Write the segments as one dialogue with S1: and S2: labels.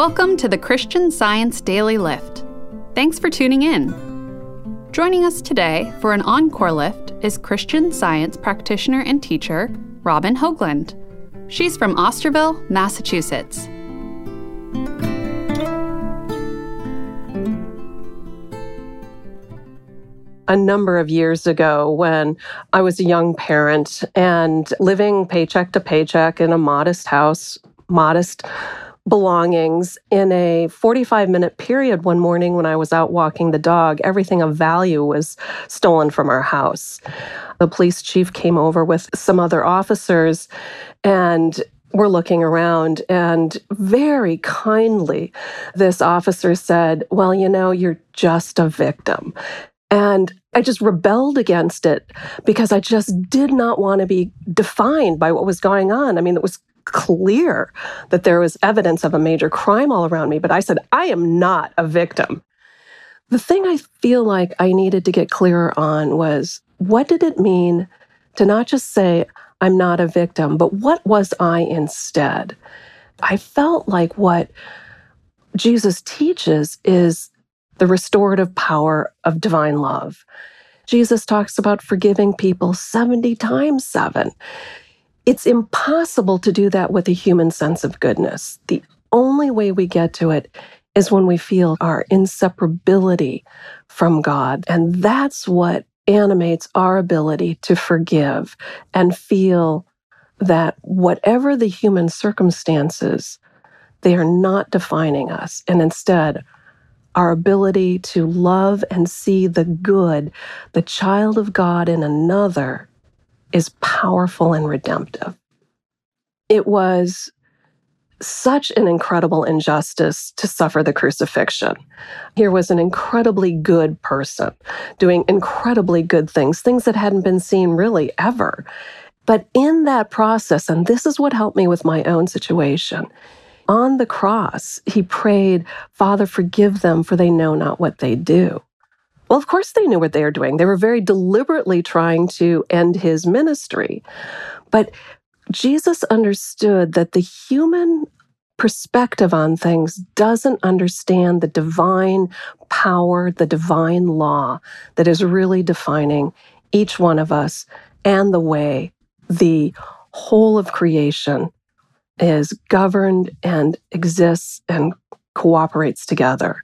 S1: Welcome to the Christian Science Daily Lift. Thanks for tuning in. Joining us today for an encore lift is Christian Science practitioner and teacher Robin Hoagland. She's from Osterville, Massachusetts.
S2: a number of years ago when I was a young parent and living paycheck to paycheck in a modest house, modest belongings in a 45 minute period one morning when I was out walking the dog. Everything of value was stolen from our house. The police chief came over with some other officers and we're looking around and very kindly this officer said well you know you're just a victim and I just rebelled against it because I just did not want to be defined by what was going on. I mean, it was clear that there was evidence of a major crime all around me, but I said, I am not a victim. The thing I feel like I needed to get clearer on was what did it mean to not just say, I'm not a victim, but what was I instead? I felt like what Jesus teaches is the restorative power of divine love. Jesus talks about forgiving people 70 times seven. It's impossible to do that with a human sense of goodness. The only way we get to it is when we feel our inseparability from God. And that's what animates our ability to forgive and feel that whatever the human circumstances, they are not defining us. And instead, our ability to love and see the good, the child of God in another, is powerful and redemptive. It was such an incredible injustice to suffer the crucifixion. Here was an incredibly good person doing incredibly good things, things that hadn't been seen really ever. But in that process, and this is what helped me with my own situation, on the cross, he prayed, Father, forgive them, for they know not what they do. Well, of course, they knew what they were doing. They were very deliberately trying to end his ministry. But Jesus understood that the human perspective on things doesn't understand the divine power, the divine law that is really defining each one of us and the way the whole of creation is governed and exists and cooperates together.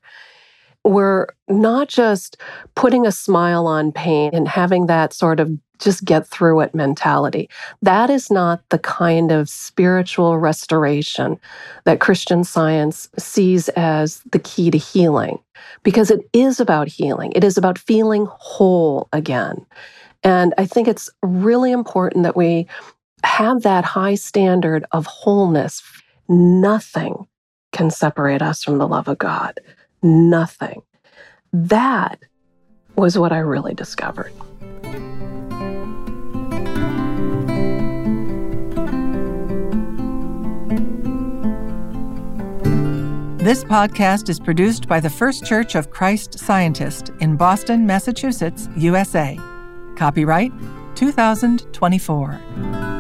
S2: We're not just putting a smile on pain and having that sort of just get through it mentality. That is not the kind of spiritual restoration that Christian science sees as the key to healing, because it is about healing. It is about feeling whole again. And I think it's really important that we have that high standard of wholeness, nothing can separate us from the love of God. Nothing. That was what I really discovered.
S3: This podcast is produced by the First Church of Christ Scientist in Boston, Massachusetts, USA. Copyright 2024.